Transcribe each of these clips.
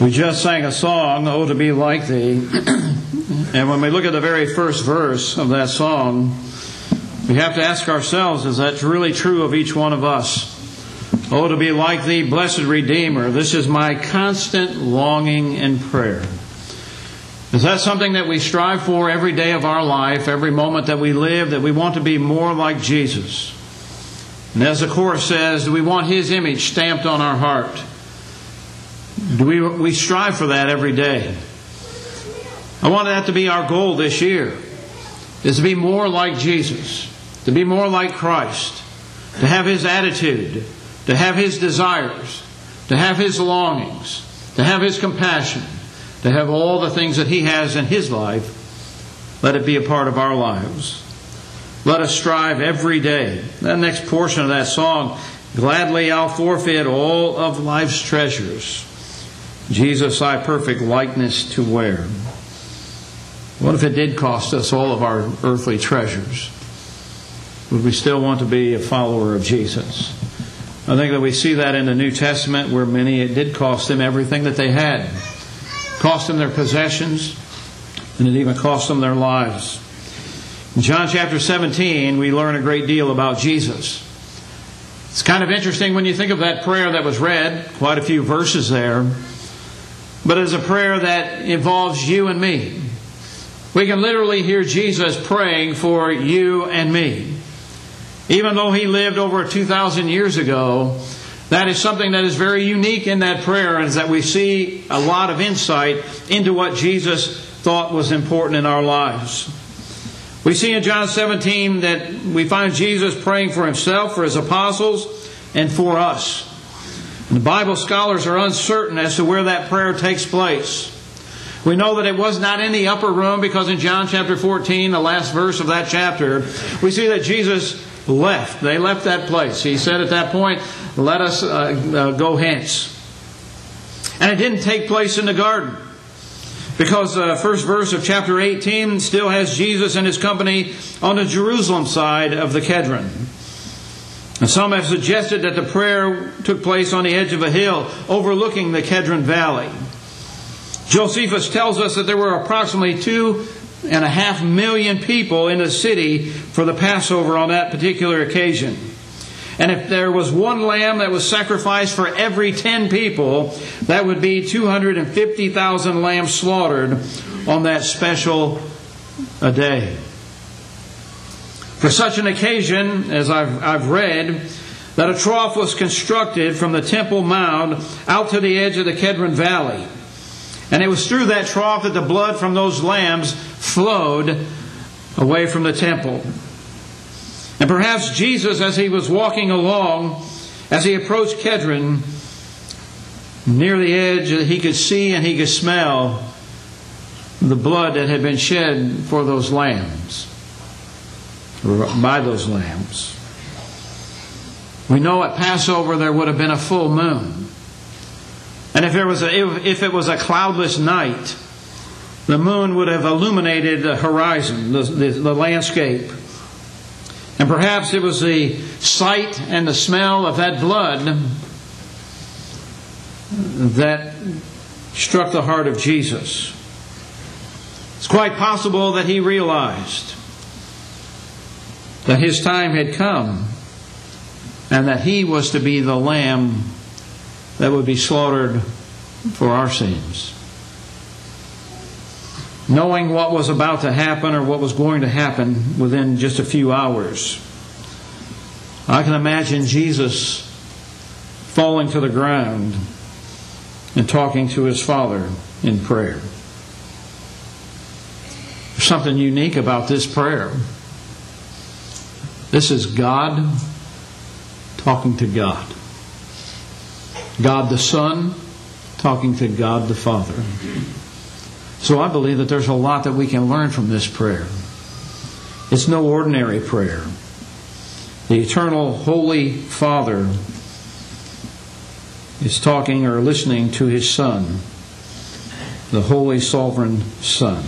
We just sang a song, Oh, to be like thee. and when we look at the very first verse of that song, we have to ask ourselves, is that really true of each one of us? Oh, to be like thee, blessed Redeemer. This is my constant longing and prayer. Is that something that we strive for every day of our life, every moment that we live, that we want to be more like Jesus? And as the chorus says, we want His image stamped on our heart? We, we strive for that every day? I want that to be our goal this year, is to be more like Jesus, to be more like Christ, to have His attitude, to have His desires, to have His longings, to have His compassion, to have all the things that He has in His life. Let it be a part of our lives. Let us strive every day. That next portion of that song, gladly I'll forfeit all of life's treasures. Jesus, thy perfect likeness to wear. What if it did cost us all of our earthly treasures? Would we still want to be a follower of Jesus? I think that we see that in the New Testament where many, it did cost them everything that they had. Cost them their possessions, and it even cost them their lives. In John chapter 17, we learn a great deal about Jesus. It's kind of interesting when you think of that prayer that was read, quite a few verses there but as a prayer that involves you and me. We can literally hear Jesus praying for you and me. Even though he lived over 2,000 years ago, that is something that is very unique in that prayer, and is that we see a lot of insight into what Jesus thought was important in our lives. We see in John 17 that we find Jesus praying for himself, for his apostles, and for us. The Bible scholars are uncertain as to where that prayer takes place. We know that it was not in the upper room because in John chapter 14, the last verse of that chapter, we see that Jesus left. They left that place. He said at that point, Let us uh, uh, go hence. And it didn't take place in the garden. Because the first verse of chapter 18 still has Jesus and his company on the Jerusalem side of the Kedron. And some have suggested that the prayer took place on the edge of a hill overlooking the Kedron Valley. Josephus tells us that there were approximately two and a half million people in the city for the Passover on that particular occasion. And if there was one lamb that was sacrificed for every 10 people, that would be 250,000 lambs slaughtered on that special day. For such an occasion, as I've, I've read, that a trough was constructed from the Temple Mount out to the edge of the Kedron Valley. And it was through that trough that the blood from those lambs flowed away from the temple. And perhaps Jesus, as he was walking along, as he approached Kedron, near the edge, he could see and he could smell the blood that had been shed for those lambs by those lambs. We know at Passover there would have been a full moon. And if, was a, if it was a cloudless night, the moon would have illuminated the horizon, the, the, the landscape. And perhaps it was the sight and the smell of that blood that struck the heart of Jesus. It's quite possible that he realized that his time had come and that he was to be the lamb that would be slaughtered for our sins. Knowing what was about to happen or what was going to happen within just a few hours, I can imagine Jesus falling to the ground and talking to his Father in prayer. There's something unique about this prayer. This is God talking to God. God the Son talking to God the Father. So I believe that there's a lot that we can learn from this prayer. It's no ordinary prayer. The eternal Holy Father is talking or listening to his Son, the Holy Sovereign Son.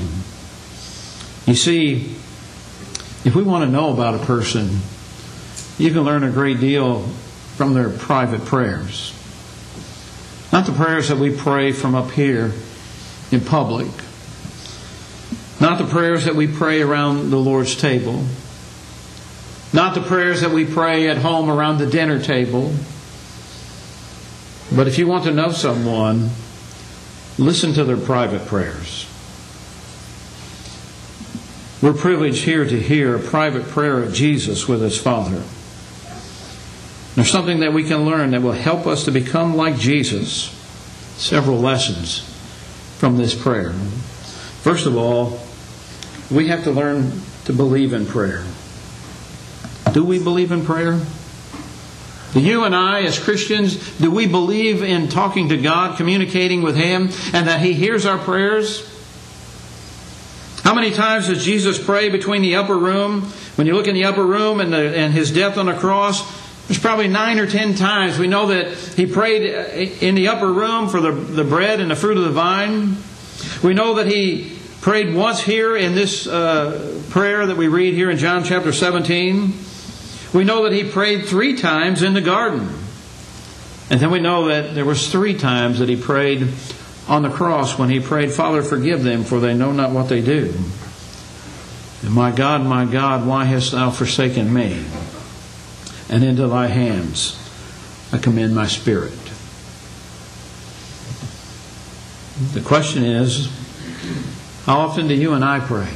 You see, if we want to know about a person, you can learn a great deal from their private prayers. Not the prayers that we pray from up here in public. Not the prayers that we pray around the Lord's table. Not the prayers that we pray at home around the dinner table. But if you want to know someone, listen to their private prayers. We're privileged here to hear a private prayer of Jesus with his Father. There's something that we can learn that will help us to become like Jesus. Several lessons from this prayer. First of all, we have to learn to believe in prayer. Do we believe in prayer? Do you and I, as Christians, do we believe in talking to God, communicating with Him, and that He hears our prayers? How many times does Jesus pray between the upper room? When you look in the upper room and, the, and His death on the cross, there's probably nine or ten times. We know that He prayed in the upper room for the, the bread and the fruit of the vine. We know that He prayed once here in this uh, prayer that we read here in John chapter 17. We know that he prayed three times in the garden. And then we know that there was three times that he prayed on the cross when he prayed, Father, forgive them, for they know not what they do. And my God, my God, why hast thou forsaken me? And into thy hands I commend my spirit. The question is, how often do you and I pray?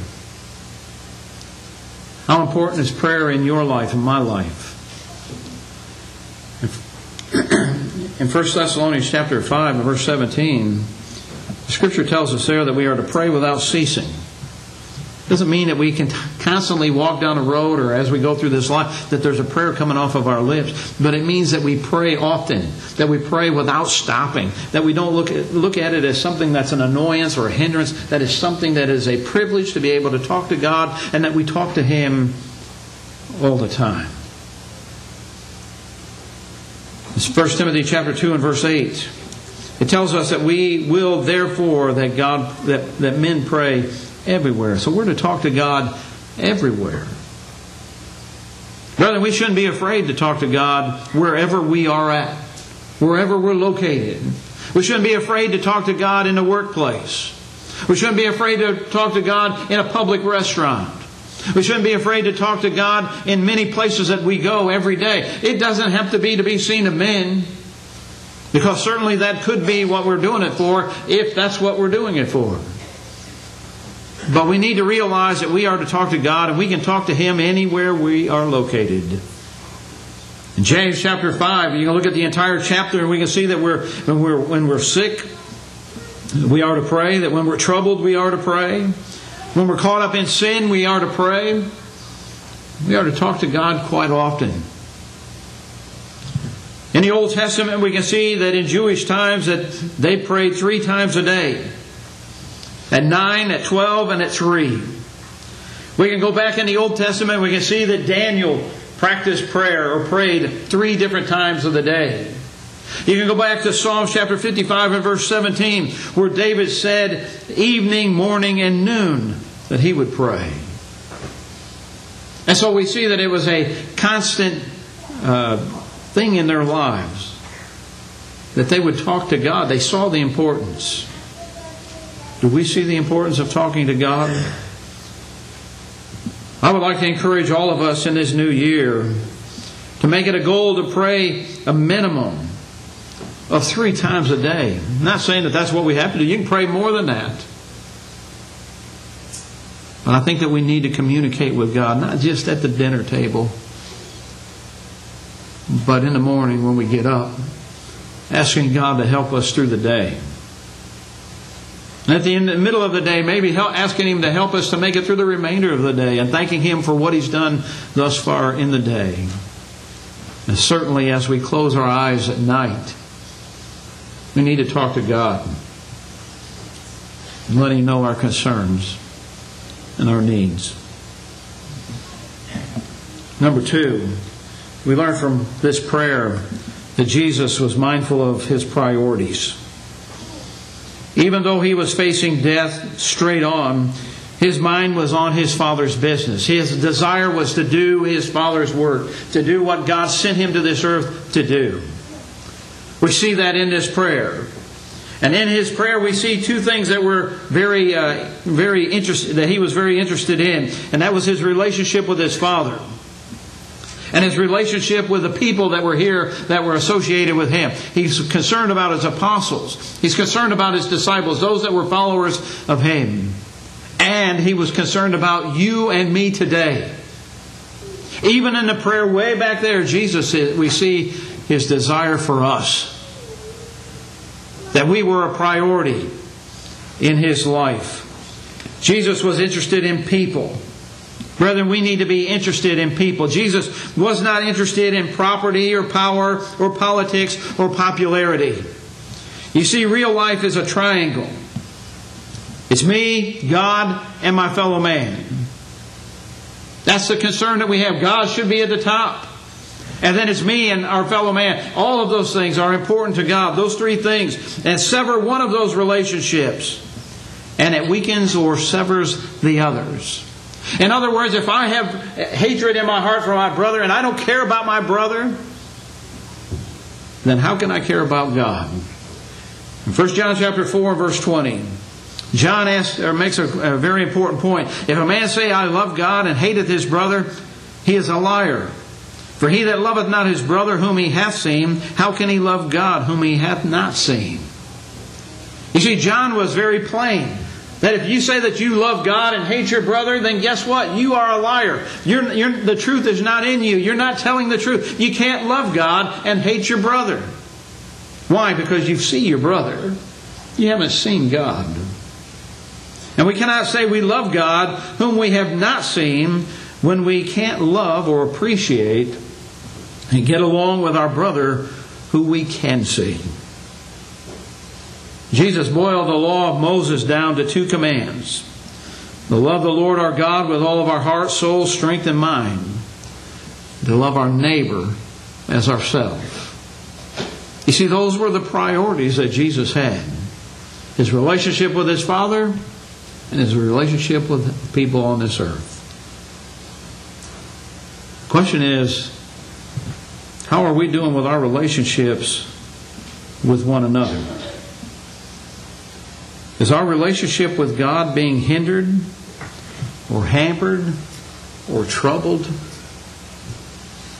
How important is prayer in your life and my life? In 1 Thessalonians chapter 5 and verse 17, the scripture tells us there that we are to pray without ceasing doesn't mean that we can constantly walk down a road or as we go through this life that there's a prayer coming off of our lips, but it means that we pray often, that we pray without stopping, that we don't look at, look at it as something that's an annoyance or a hindrance, that is something that is a privilege to be able to talk to God and that we talk to Him all the time. It's 1 Timothy chapter 2 and verse 8. It tells us that we will therefore that God that, that men pray everywhere. So we're to talk to God everywhere. Brother, we shouldn't be afraid to talk to God wherever we are at, wherever we're located. We shouldn't be afraid to talk to God in the workplace. We shouldn't be afraid to talk to God in a public restaurant. We shouldn't be afraid to talk to God in many places that we go every day. It doesn't have to be to be seen of men. Because certainly that could be what we're doing it for if that's what we're doing it for. But we need to realize that we are to talk to God and we can talk to Him anywhere we are located. In James chapter 5, you can look at the entire chapter and we can see that we're, when, we're, when we're sick, we are to pray. That when we're troubled, we are to pray. When we're caught up in sin, we are to pray. We are to talk to God quite often. In the Old Testament, we can see that in Jewish times that they prayed three times a day at 9, at 12, and at 3. We can go back in the Old Testament, we can see that Daniel practiced prayer or prayed three different times of the day. You can go back to Psalms chapter 55 and verse 17, where David said, evening, morning, and noon, that he would pray. And so we see that it was a constant uh, thing in their lives that they would talk to God. They saw the importance. Do we see the importance of talking to God? I would like to encourage all of us in this new year to make it a goal to pray a minimum of three times a day. I'm not saying that that's what we have to do. You can pray more than that. But I think that we need to communicate with God, not just at the dinner table, but in the morning when we get up, asking God to help us through the day. And at the, end, the middle of the day, maybe help, asking Him to help us to make it through the remainder of the day and thanking Him for what He's done thus far in the day. And certainly as we close our eyes at night, we need to talk to God and let Him know our concerns and our needs. Number two, we learn from this prayer that Jesus was mindful of His priorities. Even though he was facing death straight on, his mind was on his father's business. His desire was to do his father's work, to do what God sent him to this earth to do. We see that in this prayer. And in his prayer, we see two things that were very, uh, very interested, that he was very interested in, and that was his relationship with his father, and his relationship with the people that were here that were associated with him. He's concerned about his apostles. He's concerned about his disciples, those that were followers of him, and he was concerned about you and me today. Even in the prayer way back there, Jesus, eh, we see his desire for us that we were a priority in his life. Jesus was interested in people. Brethren, we need to be interested in people. Jesus was not interested in property or power or politics or popularity. You see, real life is a triangle. It's me, God, and my fellow man. That's the concern that we have. God should be at the top. And then it's me and our fellow man. All of those things are important to God. Those three things. And sever one of those relationships. And it weakens or severs the others. In other words, if I have hatred in my heart for my brother and I don't care about my brother, then how can I care about God? In 1 John chapter 4 verse 20, John asks, or makes a, a very important point. If a man say, I love God and hateth his brother, he is a liar. For he that loveth not his brother whom he hath seen, how can he love God whom he hath not seen? You see, John was very plain. That if you say that you love God and hate your brother, then guess what? You are a liar. You're, you're, the truth is not in you. You're not telling the truth. You can't love God and hate your brother. Why? Because you see your brother. You haven't seen God. And we cannot say we love God whom we have not seen when we can't love or appreciate and get along with our brother who we can see. Jesus boiled the law of Moses down to two commands to love the Lord our God with all of our heart, soul, strength, and mind, to love our neighbor as ourselves. You see, those were the priorities that Jesus had his relationship with his Father and his relationship with people on this earth. The question is, how are we doing with our relationships with one another? Is our relationship with God being hindered or hampered or troubled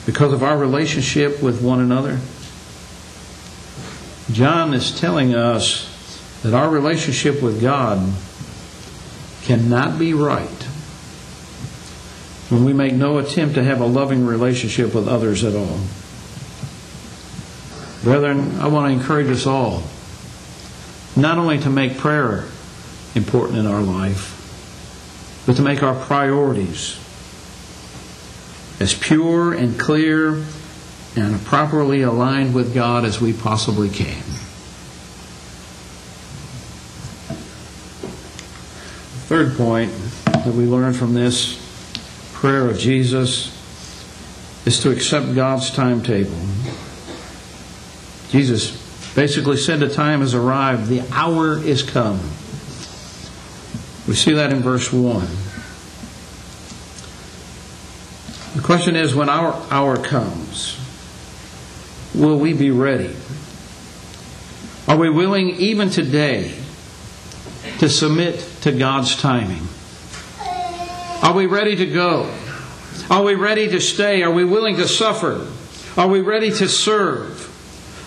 because of our relationship with one another? John is telling us that our relationship with God cannot be right when we make no attempt to have a loving relationship with others at all. Brethren, I want to encourage us all not only to make prayer important in our life, but to make our priorities as pure and clear and properly aligned with God as we possibly can. Third point that we learn from this prayer of Jesus is to accept God's timetable. Jesus basically said the time has arrived, the hour is come. We see that in verse 1. The question is when our hour comes, will we be ready? Are we willing even today to submit to God's timing? Are we ready to go? Are we ready to stay? Are we willing to suffer? Are we ready to serve?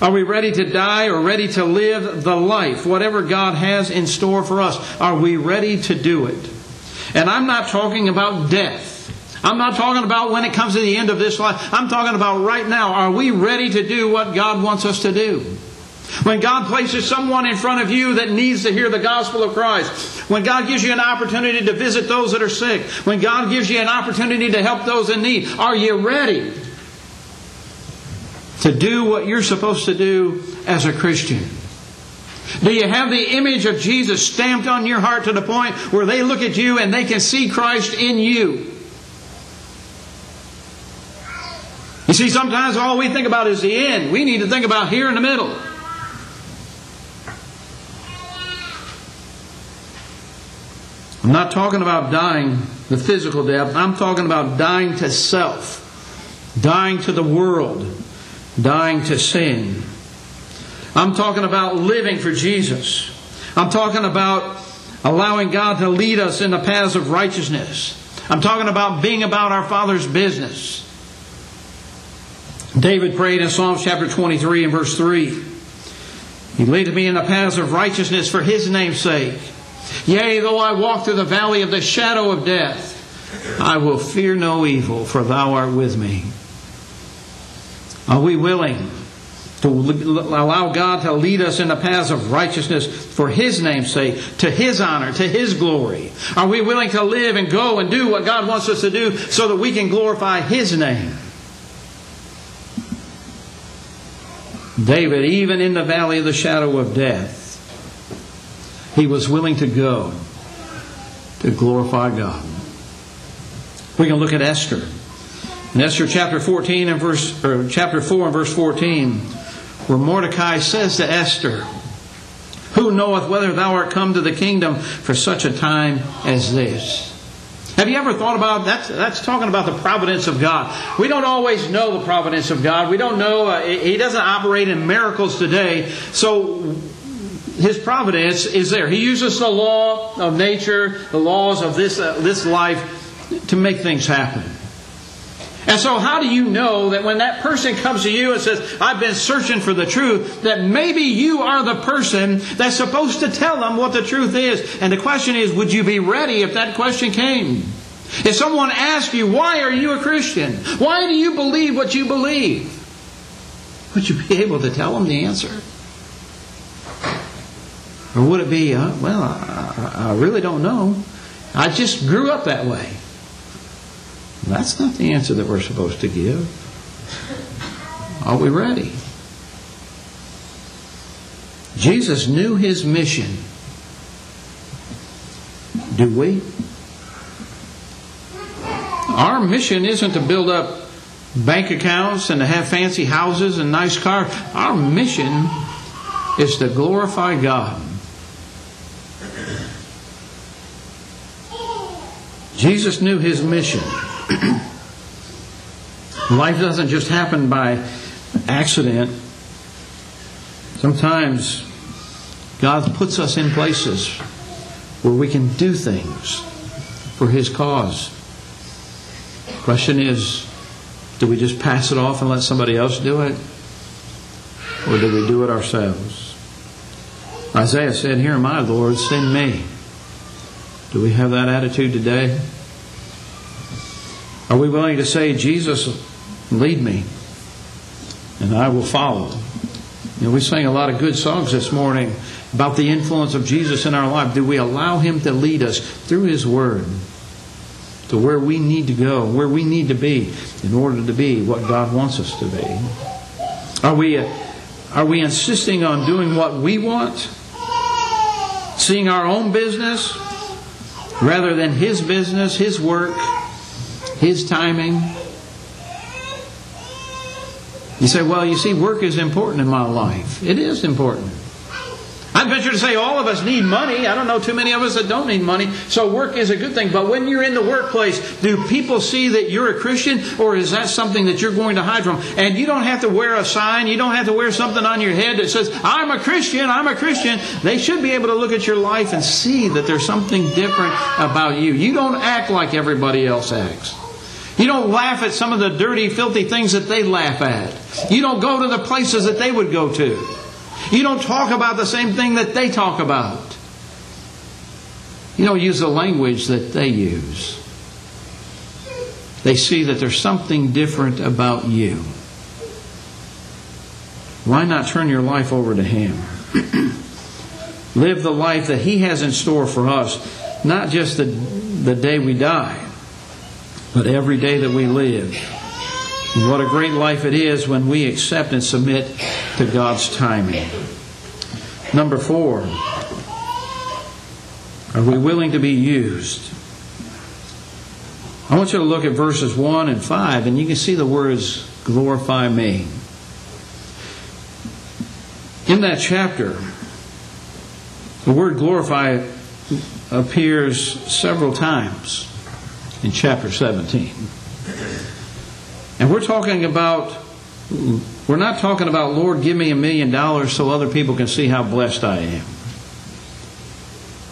Are we ready to die or ready to live the life, whatever God has in store for us? Are we ready to do it? And I'm not talking about death. I'm not talking about when it comes to the end of this life. I'm talking about right now. Are we ready to do what God wants us to do? When God places someone in front of you that needs to hear the gospel of Christ, when God gives you an opportunity to visit those that are sick, when God gives you an opportunity to help those in need, are you ready to do what you're supposed to do as a Christian? Do you have the image of Jesus stamped on your heart to the point where they look at you and they can see Christ in you? You see, sometimes all we think about is the end. We need to think about here in the middle. I'm not talking about dying the physical death. I'm talking about dying to self, dying to the world, dying to sin. I'm talking about living for Jesus. I'm talking about allowing God to lead us in the paths of righteousness. I'm talking about being about our Father's business. David prayed in Psalms chapter 23 and verse 3. He leadeth me in the paths of righteousness for his name's sake. Yea, though I walk through the valley of the shadow of death, I will fear no evil, for thou art with me. Are we willing to allow God to lead us in the paths of righteousness for His name's sake, to His honor, to His glory? Are we willing to live and go and do what God wants us to do so that we can glorify His name? David, even in the valley of the shadow of death, he was willing to go to glorify God. We can look at Esther. In Esther chapter 14 and verse or chapter 4 and verse 14, where Mordecai says to Esther, Who knoweth whether thou art come to the kingdom for such a time as this? Have you ever thought about that? That's talking about the providence of God. We don't always know the providence of God. We don't know. Uh, he doesn't operate in miracles today. So his providence is there. He uses the law of nature, the laws of this uh, this life, to make things happen. And so, how do you know that when that person comes to you and says, I've been searching for the truth, that maybe you are the person that's supposed to tell them what the truth is? And the question is, would you be ready if that question came? If someone asked you, Why are you a Christian? Why do you believe what you believe? Would you be able to tell them the answer? Or would it be, uh, Well, I, I really don't know. I just grew up that way. That's not the answer that we're supposed to give. Are we ready? Jesus knew his mission. Do we? Our mission isn't to build up bank accounts and to have fancy houses and nice cars. Our mission is to glorify God. Jesus knew his mission. Life doesn't just happen by accident. Sometimes God puts us in places where we can do things for His cause. The question is do we just pass it off and let somebody else do it? Or do we do it ourselves? Isaiah said, Here am I, Lord, send me. Do we have that attitude today? Are we willing to say, Jesus, lead me, and I will follow? You know, we sang a lot of good songs this morning about the influence of Jesus in our life. Do we allow Him to lead us through His Word to where we need to go, where we need to be in order to be what God wants us to be? Are we, uh, are we insisting on doing what we want? Seeing our own business rather than His business, His work? His timing. You say, well, you see, work is important in my life. It is important. I'd venture to say all of us need money. I don't know too many of us that don't need money. So work is a good thing. But when you're in the workplace, do people see that you're a Christian or is that something that you're going to hide from? And you don't have to wear a sign. You don't have to wear something on your head that says, I'm a Christian. I'm a Christian. They should be able to look at your life and see that there's something different about you. You don't act like everybody else acts. You don't laugh at some of the dirty, filthy things that they laugh at. You don't go to the places that they would go to. You don't talk about the same thing that they talk about. You don't use the language that they use. They see that there's something different about you. Why not turn your life over to Him? Live the life that He has in store for us, not just the, the day we die but every day that we live. What a great life it is when we accept and submit to God's timing. Number four, are we willing to be used? I want you to look at verses 1 and 5, and you can see the words, glorify me. In that chapter, the word glorify appears several times in chapter 17. And we're talking about We're not talking about, Lord, give me a million dollars so other people can see how blessed I am.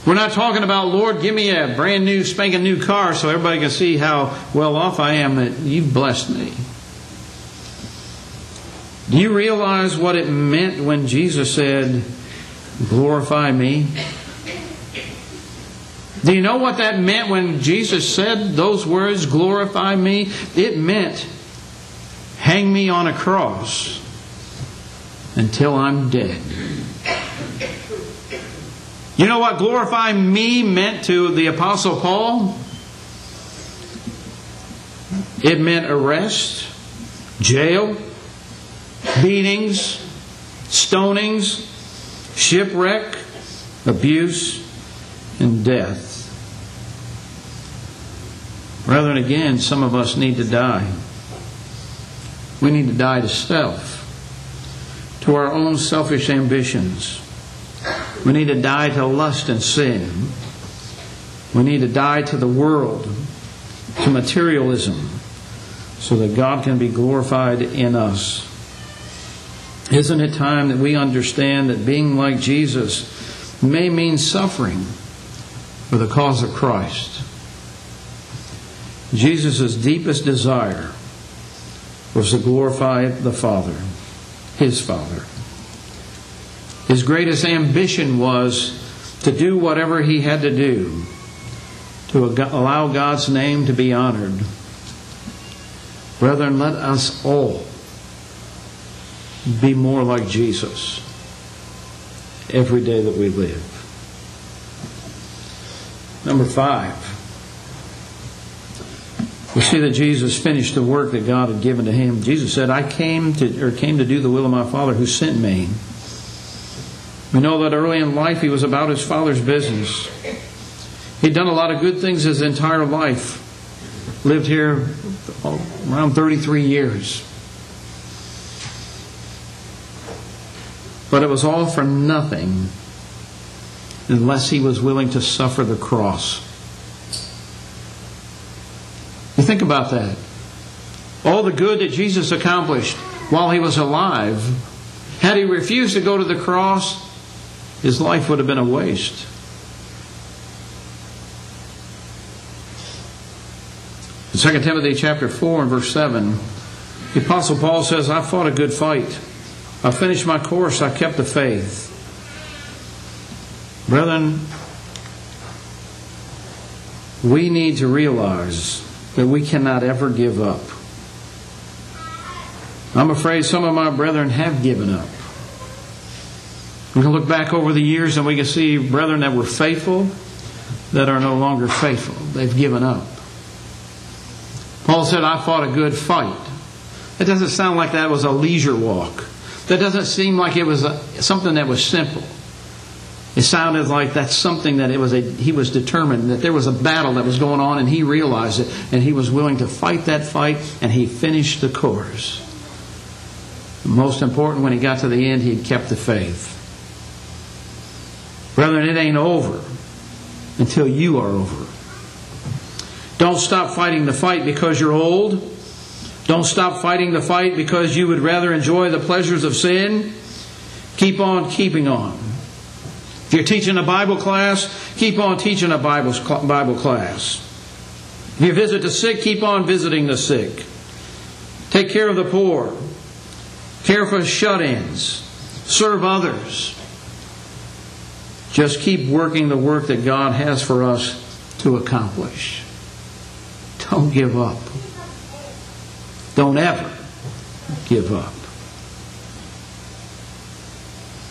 We're not talking about, Lord, give me a brand new, spanking new car so everybody can see how well off I am that you've blessed me. Do you realize what it meant when Jesus said, glorify me? Do you know what that meant when Jesus said those words, glorify me? It meant hang me on a cross until I'm dead. You know what glorify me meant to the Apostle Paul? It meant arrest, jail, beatings, stonings, shipwreck, abuse, and death. Rather than again, some of us need to die. We need to die to self, to our own selfish ambitions. We need to die to lust and sin. We need to die to the world, to materialism, so that God can be glorified in us. Isn't it time that we understand that being like Jesus may mean suffering for the cause of Christ? Jesus' deepest desire was to glorify the Father, his Father. His greatest ambition was to do whatever he had to do to allow God's name to be honored. Brethren, let us all be more like Jesus every day that we live. Number five. We see that Jesus finished the work that God had given to him. Jesus said, I came to or came to do the will of my Father who sent me. We know that early in life he was about his father's business. He'd done a lot of good things his entire life. Lived here around 33 years. But it was all for nothing unless he was willing to suffer the cross. You think about that. All the good that Jesus accomplished while he was alive, had he refused to go to the cross, his life would have been a waste. In 2 Timothy chapter 4 and verse 7, the Apostle Paul says, I fought a good fight. I finished my course. I kept the faith. Brethren, we need to realize that we cannot ever give up. I'm afraid some of my brethren have given up. We can look back over the years and we can see brethren that were faithful that are no longer faithful. They've given up. Paul said, I fought a good fight. It doesn't sound like that was a leisure walk. That doesn't seem like it was a, something that was simple. It sounded like that's something that it was a, he was determined that there was a battle that was going on and he realized it and he was willing to fight that fight and he finished the course. Most important, when he got to the end, he had kept the faith. Brethren, it ain't over until you are over. Don't stop fighting the fight because you're old. Don't stop fighting the fight because you would rather enjoy the pleasures of sin. Keep on keeping on. If you're teaching a Bible class, keep on teaching a Bible, Bible class. If you visit the sick, keep on visiting the sick. Take care of the poor. Care for shut ins. Serve others. Just keep working the work that God has for us to accomplish. Don't give up. Don't ever give up.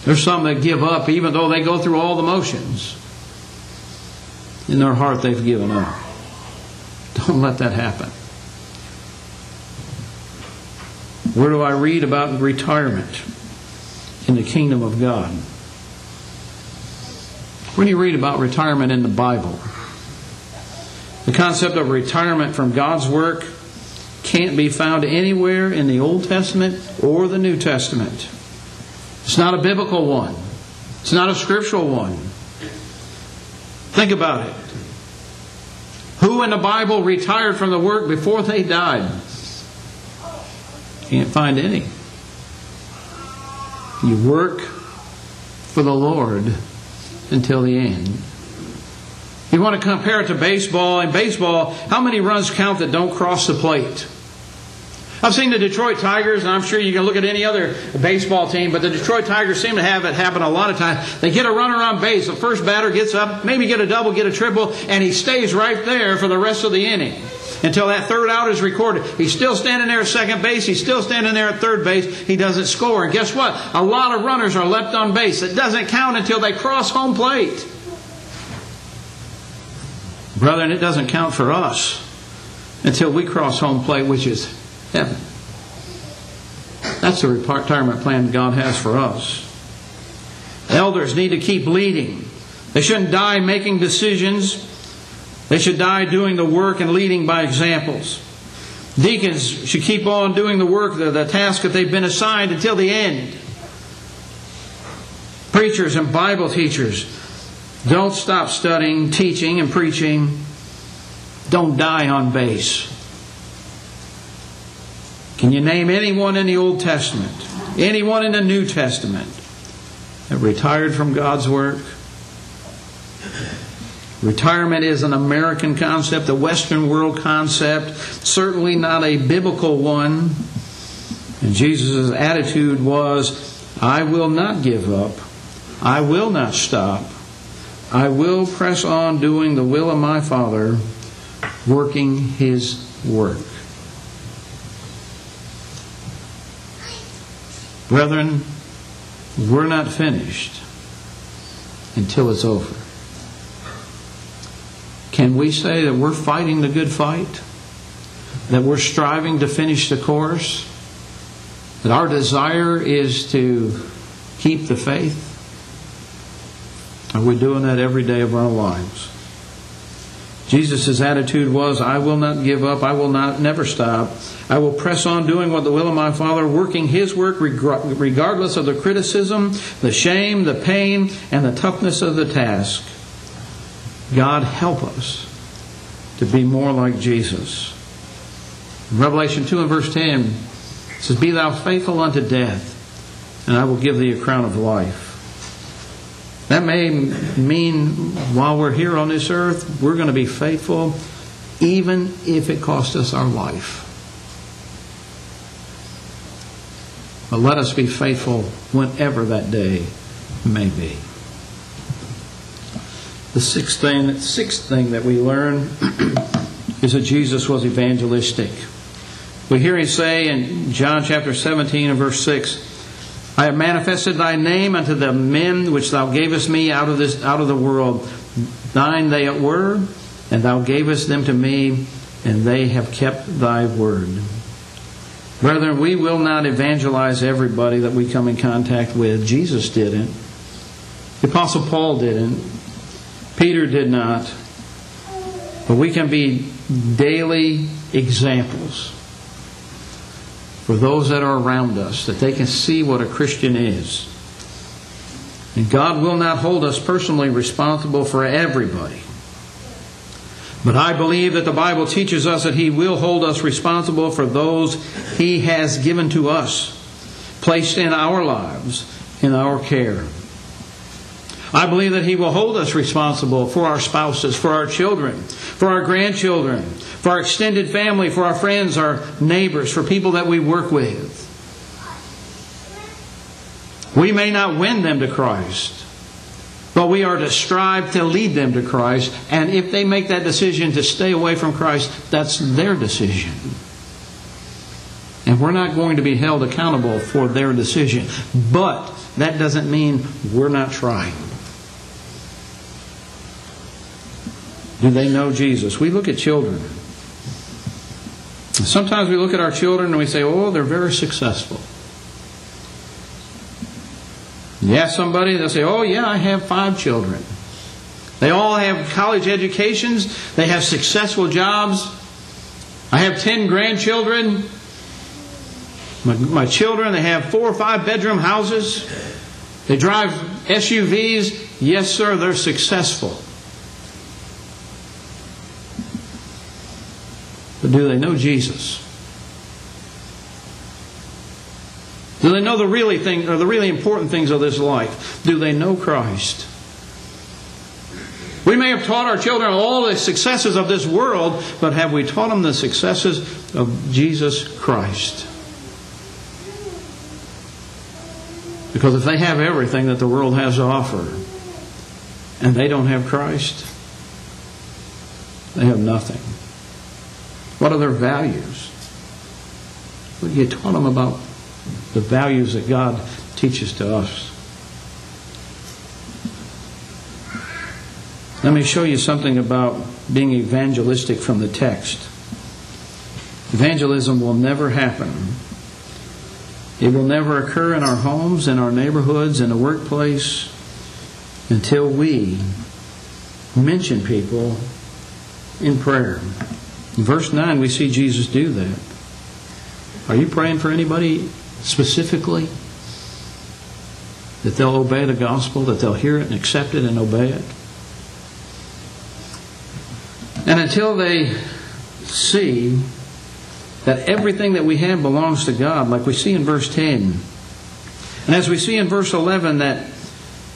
There's some that give up even though they go through all the motions. In their heart, they've given up. Don't let that happen. Where do I read about retirement in the kingdom of God? Where do you read about retirement in the Bible? The concept of retirement from God's work can't be found anywhere in the Old Testament or the New Testament. It's not a biblical one. It's not a scriptural one. Think about it. Who in the Bible retired from the work before they died? Can't find any. You work for the Lord until the end. You want to compare it to baseball. In baseball, how many runs count that don't cross the plate? I've seen the Detroit Tigers, and I'm sure you can look at any other baseball team, but the Detroit Tigers seem to have it happen a lot of times. They get a runner on base, the first batter gets up, maybe get a double, get a triple, and he stays right there for the rest of the inning until that third out is recorded. He's still standing there at second base. He's still standing there at third base. He doesn't score. And guess what? A lot of runners are left on base. It doesn't count until they cross home plate. Brethren, it doesn't count for us until we cross home plate, which is heaven. That's the retirement plan God has for us. Elders need to keep leading. They shouldn't die making decisions. They should die doing the work and leading by examples. Deacons should keep on doing the work, the, the task that they've been assigned until the end. Preachers and Bible teachers don't stop studying, teaching, and preaching. Don't die on base. Can you name anyone in the Old Testament, anyone in the New Testament that retired from God's work? Retirement is an American concept, a Western world concept, certainly not a biblical one. And Jesus' attitude was, I will not give up. I will not stop. I will press on doing the will of my Father, working His work. Brethren, we're not finished until it's over. Can we say that we're fighting the good fight? That we're striving to finish the course? That our desire is to keep the faith? Are we doing that every day of our lives? Jesus' attitude was, I will not give up, I will not never stop. I will press on doing what the will of my Father, working His work regardless of the criticism, the shame, the pain, and the toughness of the task. God help us to be more like Jesus. In Revelation 2 and verse 10 it says, Be thou faithful unto death, and I will give thee a crown of life. That may mean while we're here on this earth, we're going to be faithful even if it costs us our life. But let us be faithful whenever that day may be. The sixth thing, sixth thing that we learn is that Jesus was evangelistic. We hear him say in John chapter 17 and verse 6, I have manifested thy name unto the men which thou gavest me out of this out of the world. Thine they were, and thou gavest them to me, and they have kept thy word. Brethren, we will not evangelize everybody that we come in contact with. Jesus didn't. The Apostle Paul didn't. Peter did not. But we can be daily examples for those that are around us, that they can see what a Christian is. And God will not hold us personally responsible for everybody. But I believe that the Bible teaches us that He will hold us responsible for those He has given to us, placed in our lives, in our care. I believe that He will hold us responsible for our spouses, for our children, for our grandchildren, for our extended family, for our friends, our neighbors, for people that we work with. We may not win them to Christ, but we are to strive to lead them to Christ. And if they make that decision to stay away from Christ, that's their decision. And we're not going to be held accountable for their decision. But that doesn't mean we're not trying. Do they know Jesus? We look at children. Sometimes we look at our children and we say, oh, they're very successful. You ask somebody, they'll say, oh, yeah, I have five children. They all have college educations, they have successful jobs. I have 10 grandchildren. My, my children, they have four or five bedroom houses. They drive SUVs. Yes, sir, they're successful. But do they know Jesus? Do they know the really thing or the really important things of this life? Do they know Christ? We may have taught our children all the successes of this world, but have we taught them the successes of Jesus Christ? Because if they have everything that the world has to offer and they don't have Christ, they have nothing. What are their values? Well, you taught them about the values that God teaches to us. Let me show you something about being evangelistic from the text. Evangelism will never happen. It will never occur in our homes, in our neighborhoods, in the workplace until we mention people in prayer. In verse 9, we see Jesus do that. Are you praying for anybody specifically? That they'll obey the gospel, that they'll hear it and accept it and obey it? And until they see that everything that we have belongs to God, like we see in verse 10, and as we see in verse 11, that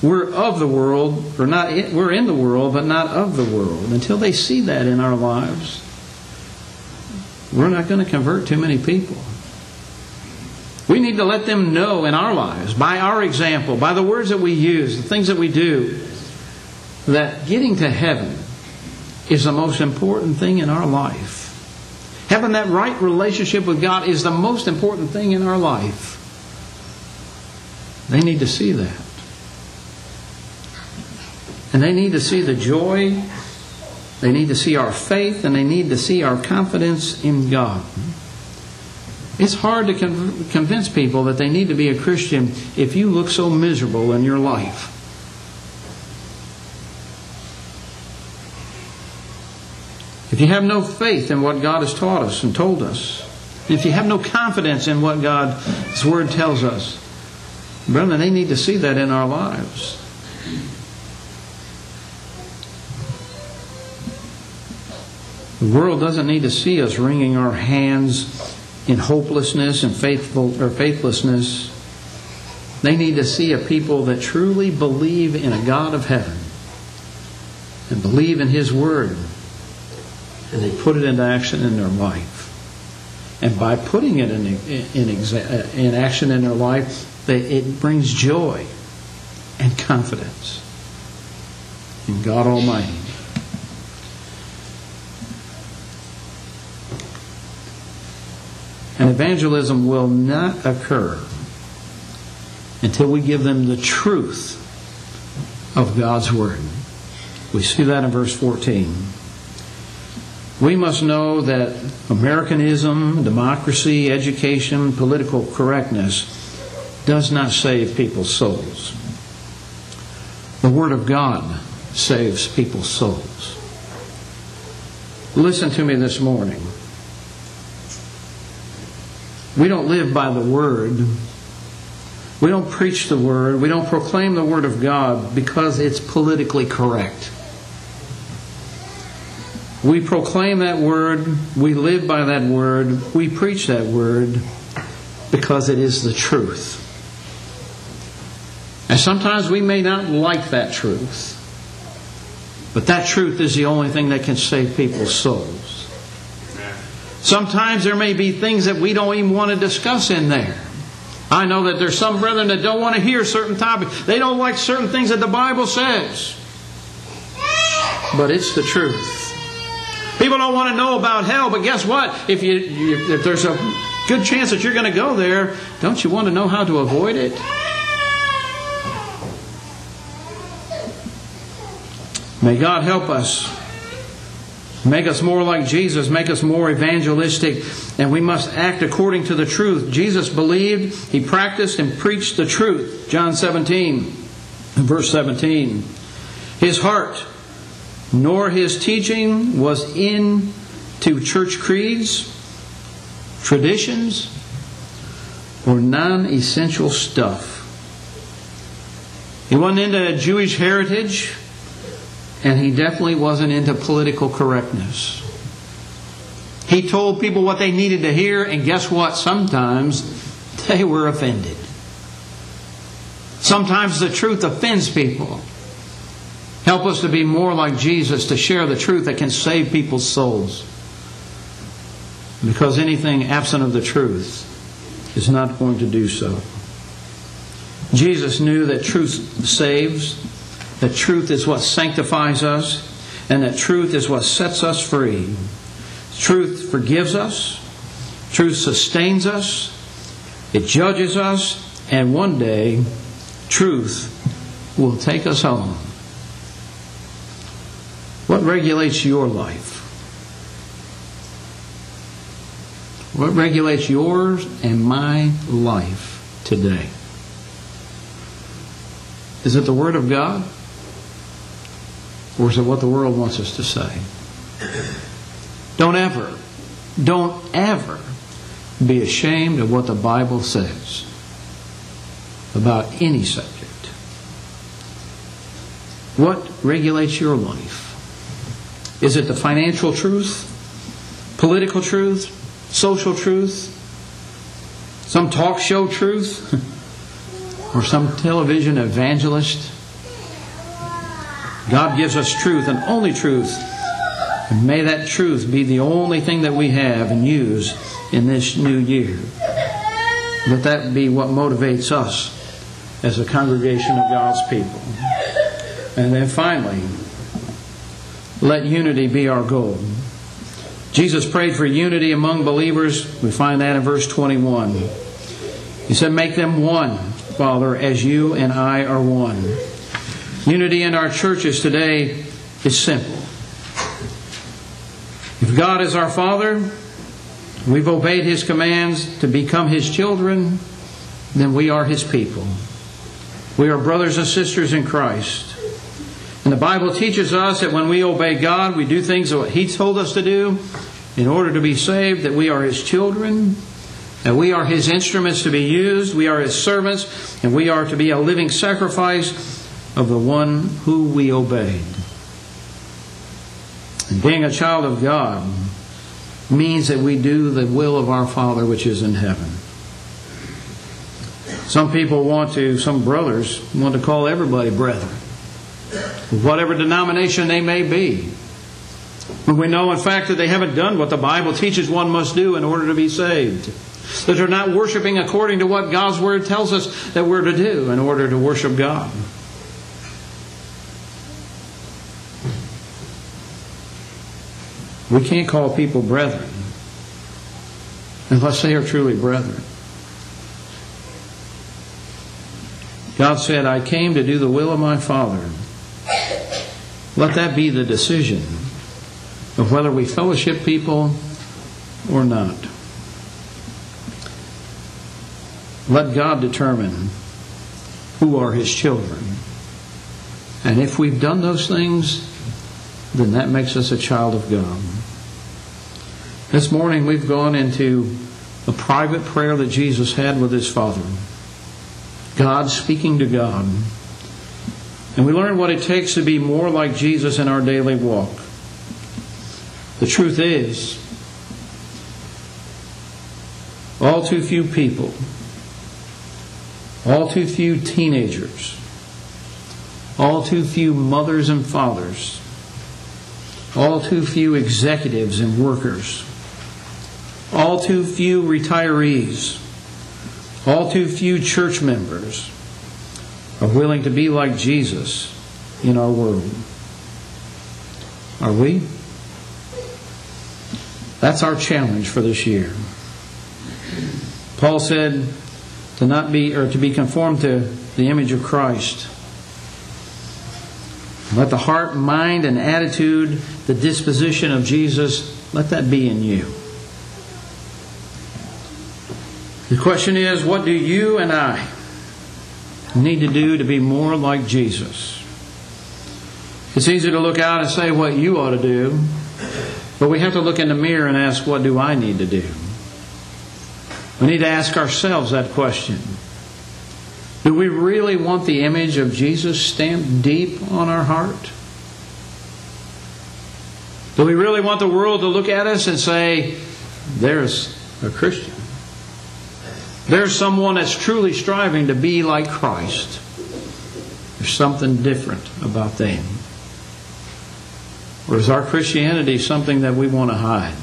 we're of the world, or not, we're in the world, but not of the world. Until they see that in our lives, we're not going to convert too many people. We need to let them know in our lives, by our example, by the words that we use, the things that we do, that getting to heaven is the most important thing in our life. Having that right relationship with God is the most important thing in our life. They need to see that. And they need to see the joy, they need to see our faith, and they need to see our confidence in God. It's hard to convince people that they need to be a Christian if you look so miserable in your life. If you have no faith in what God has taught us and told us, if you have no confidence in what God's Word tells us, brethren, they need to see that in our lives. The world doesn't need to see us wringing our hands in hopelessness and faithful or faithlessness. They need to see a people that truly believe in a God of heaven and believe in His Word and they put it into action in their life. And by putting it in, in, in action in their life, they, it brings joy and confidence in God Almighty. And evangelism will not occur until we give them the truth of God's Word. We see that in verse 14 we must know that Americanism, democracy, education, political correctness does not save people's souls. The Word of God saves people's souls. Listen to me this morning. We don't live by the Word. We don't preach the Word. We don't proclaim the Word of God because it's politically correct. We proclaim that word, we live by that word, we preach that word because it is the truth. And sometimes we may not like that truth, but that truth is the only thing that can save people's souls. Sometimes there may be things that we don't even want to discuss in there. I know that there's some brethren that don't want to hear certain topics. They don't like certain things that the Bible says. But it's the truth. People don't want to know about hell, but guess what? If you if there's a good chance that you're going to go there, don't you want to know how to avoid it? May God help us. Make us more like Jesus, make us more evangelistic, and we must act according to the truth. Jesus believed, he practiced and preached the truth. John 17, verse 17. His heart nor his teaching was into church creeds, traditions, or non essential stuff. He wasn't into a Jewish heritage, and he definitely wasn't into political correctness. He told people what they needed to hear, and guess what? Sometimes they were offended. Sometimes the truth offends people. Help us to be more like Jesus, to share the truth that can save people's souls. Because anything absent of the truth is not going to do so. Jesus knew that truth saves, that truth is what sanctifies us, and that truth is what sets us free. Truth forgives us, truth sustains us, it judges us, and one day, truth will take us home. What regulates your life? What regulates yours and my life today? Is it the Word of God? Or is it what the world wants us to say? Don't ever, don't ever be ashamed of what the Bible says about any subject. What regulates your life? Is it the financial truth? Political truth? Social truth? Some talk show truth? or some television evangelist? God gives us truth and only truth. And may that truth be the only thing that we have and use in this new year. Let that be what motivates us as a congregation of God's people. And then finally, let unity be our goal. Jesus prayed for unity among believers. We find that in verse 21. He said, Make them one, Father, as you and I are one. Unity in our churches today is simple. If God is our Father, we've obeyed His commands to become His children, then we are His people. We are brothers and sisters in Christ. And the Bible teaches us that when we obey God, we do things that He told us to do in order to be saved, that we are His children, that we are His instruments to be used, we are His servants, and we are to be a living sacrifice of the one who we obeyed. And being a child of God means that we do the will of our Father which is in heaven. Some people want to, some brothers want to call everybody brethren whatever denomination they may be. But we know, in fact, that they haven't done what the Bible teaches one must do in order to be saved. That they're not worshiping according to what God's Word tells us that we're to do in order to worship God. We can't call people brethren unless they are truly brethren. God said, I came to do the will of my Father let that be the decision of whether we fellowship people or not. Let God determine who are His children. And if we've done those things, then that makes us a child of God. This morning we've gone into a private prayer that Jesus had with His Father. God speaking to God. And we learn what it takes to be more like Jesus in our daily walk. The truth is, all too few people, all too few teenagers, all too few mothers and fathers, all too few executives and workers, all too few retirees, all too few church members, are willing to be like Jesus in our world. Are we? That's our challenge for this year. Paul said to not be or to be conformed to the image of Christ. Let the heart, mind, and attitude, the disposition of Jesus, let that be in you. The question is, what do you and I need to do to be more like Jesus. It's easy to look out and say what you ought to do, but we have to look in the mirror and ask, what do I need to do? We need to ask ourselves that question. Do we really want the image of Jesus stamped deep on our heart? Do we really want the world to look at us and say, there's a Christian? There's someone that's truly striving to be like Christ. There's something different about them. Or is our Christianity something that we want to hide?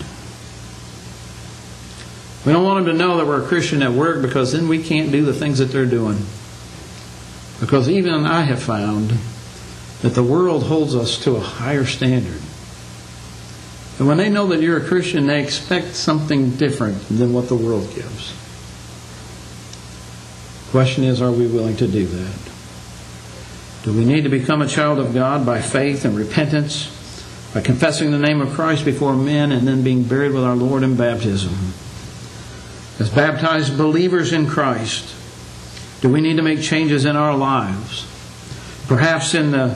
We don't want them to know that we're a Christian at work because then we can't do the things that they're doing. Because even I have found that the world holds us to a higher standard. And when they know that you're a Christian, they expect something different than what the world gives. Question is, are we willing to do that? Do we need to become a child of God by faith and repentance, by confessing the name of Christ before men, and then being buried with our Lord in baptism? As baptized believers in Christ, do we need to make changes in our lives? Perhaps in the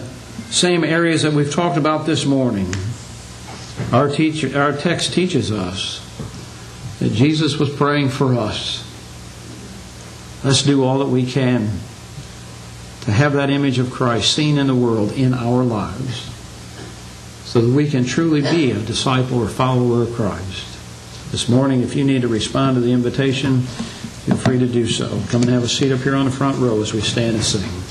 same areas that we've talked about this morning. Our, teacher, our text teaches us that Jesus was praying for us. Let's do all that we can to have that image of Christ seen in the world in our lives so that we can truly be a disciple or follower of Christ. This morning, if you need to respond to the invitation, feel free to do so. Come and have a seat up here on the front row as we stand and sing.